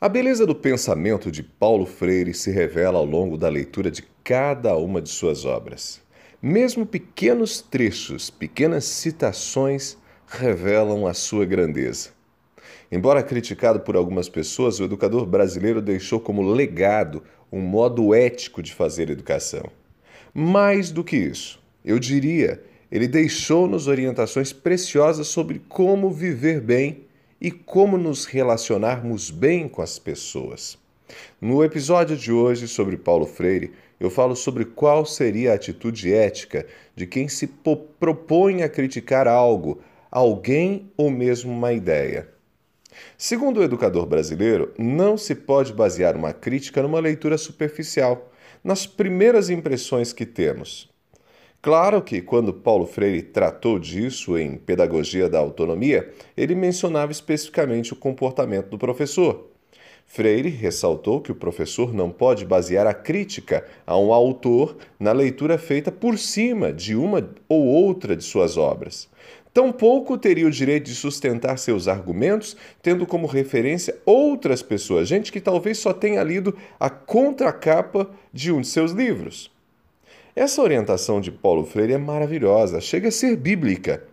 A beleza do pensamento de Paulo Freire se revela ao longo da leitura de cada uma de suas obras. Mesmo pequenos trechos, pequenas citações revelam a sua grandeza. Embora criticado por algumas pessoas, o educador brasileiro deixou como legado um modo ético de fazer educação. Mais do que isso, eu diria, ele deixou-nos orientações preciosas sobre como viver bem e como nos relacionarmos bem com as pessoas. No episódio de hoje sobre Paulo Freire, eu falo sobre qual seria a atitude ética de quem se propõe a criticar algo, alguém ou mesmo uma ideia. Segundo o educador brasileiro, não se pode basear uma crítica numa leitura superficial, nas primeiras impressões que temos. Claro que, quando Paulo Freire tratou disso em Pedagogia da Autonomia, ele mencionava especificamente o comportamento do professor. Freire ressaltou que o professor não pode basear a crítica a um autor na leitura feita por cima de uma ou outra de suas obras. Tampouco teria o direito de sustentar seus argumentos tendo como referência outras pessoas, gente que talvez só tenha lido a contracapa de um de seus livros. Essa orientação de Paulo Freire é maravilhosa, chega a ser bíblica.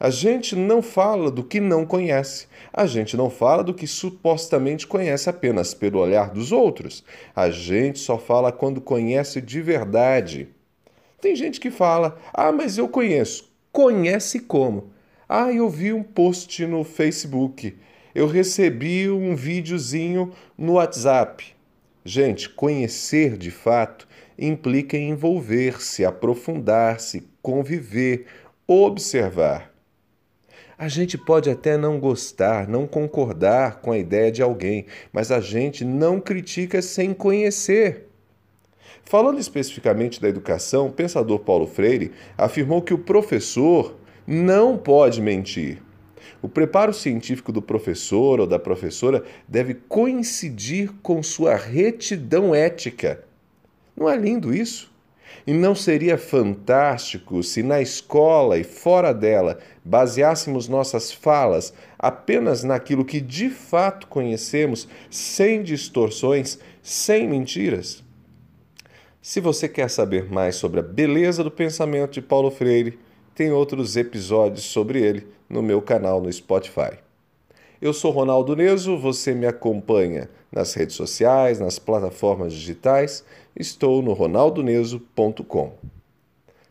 A gente não fala do que não conhece. A gente não fala do que supostamente conhece apenas pelo olhar dos outros. A gente só fala quando conhece de verdade. Tem gente que fala: Ah, mas eu conheço. Conhece como? Ah, eu vi um post no Facebook. Eu recebi um videozinho no WhatsApp. Gente, conhecer de fato implica envolver-se, aprofundar-se, conviver, observar. A gente pode até não gostar, não concordar com a ideia de alguém, mas a gente não critica sem conhecer. Falando especificamente da educação, o pensador Paulo Freire afirmou que o professor não pode mentir. O preparo científico do professor ou da professora deve coincidir com sua retidão ética. Não é lindo isso? E não seria fantástico se na escola e fora dela baseássemos nossas falas apenas naquilo que de fato conhecemos, sem distorções, sem mentiras? Se você quer saber mais sobre a beleza do pensamento de Paulo Freire, tem outros episódios sobre ele no meu canal no Spotify. Eu sou Ronaldo Neso, você me acompanha nas redes sociais, nas plataformas digitais. Estou no ronaldoneso.com.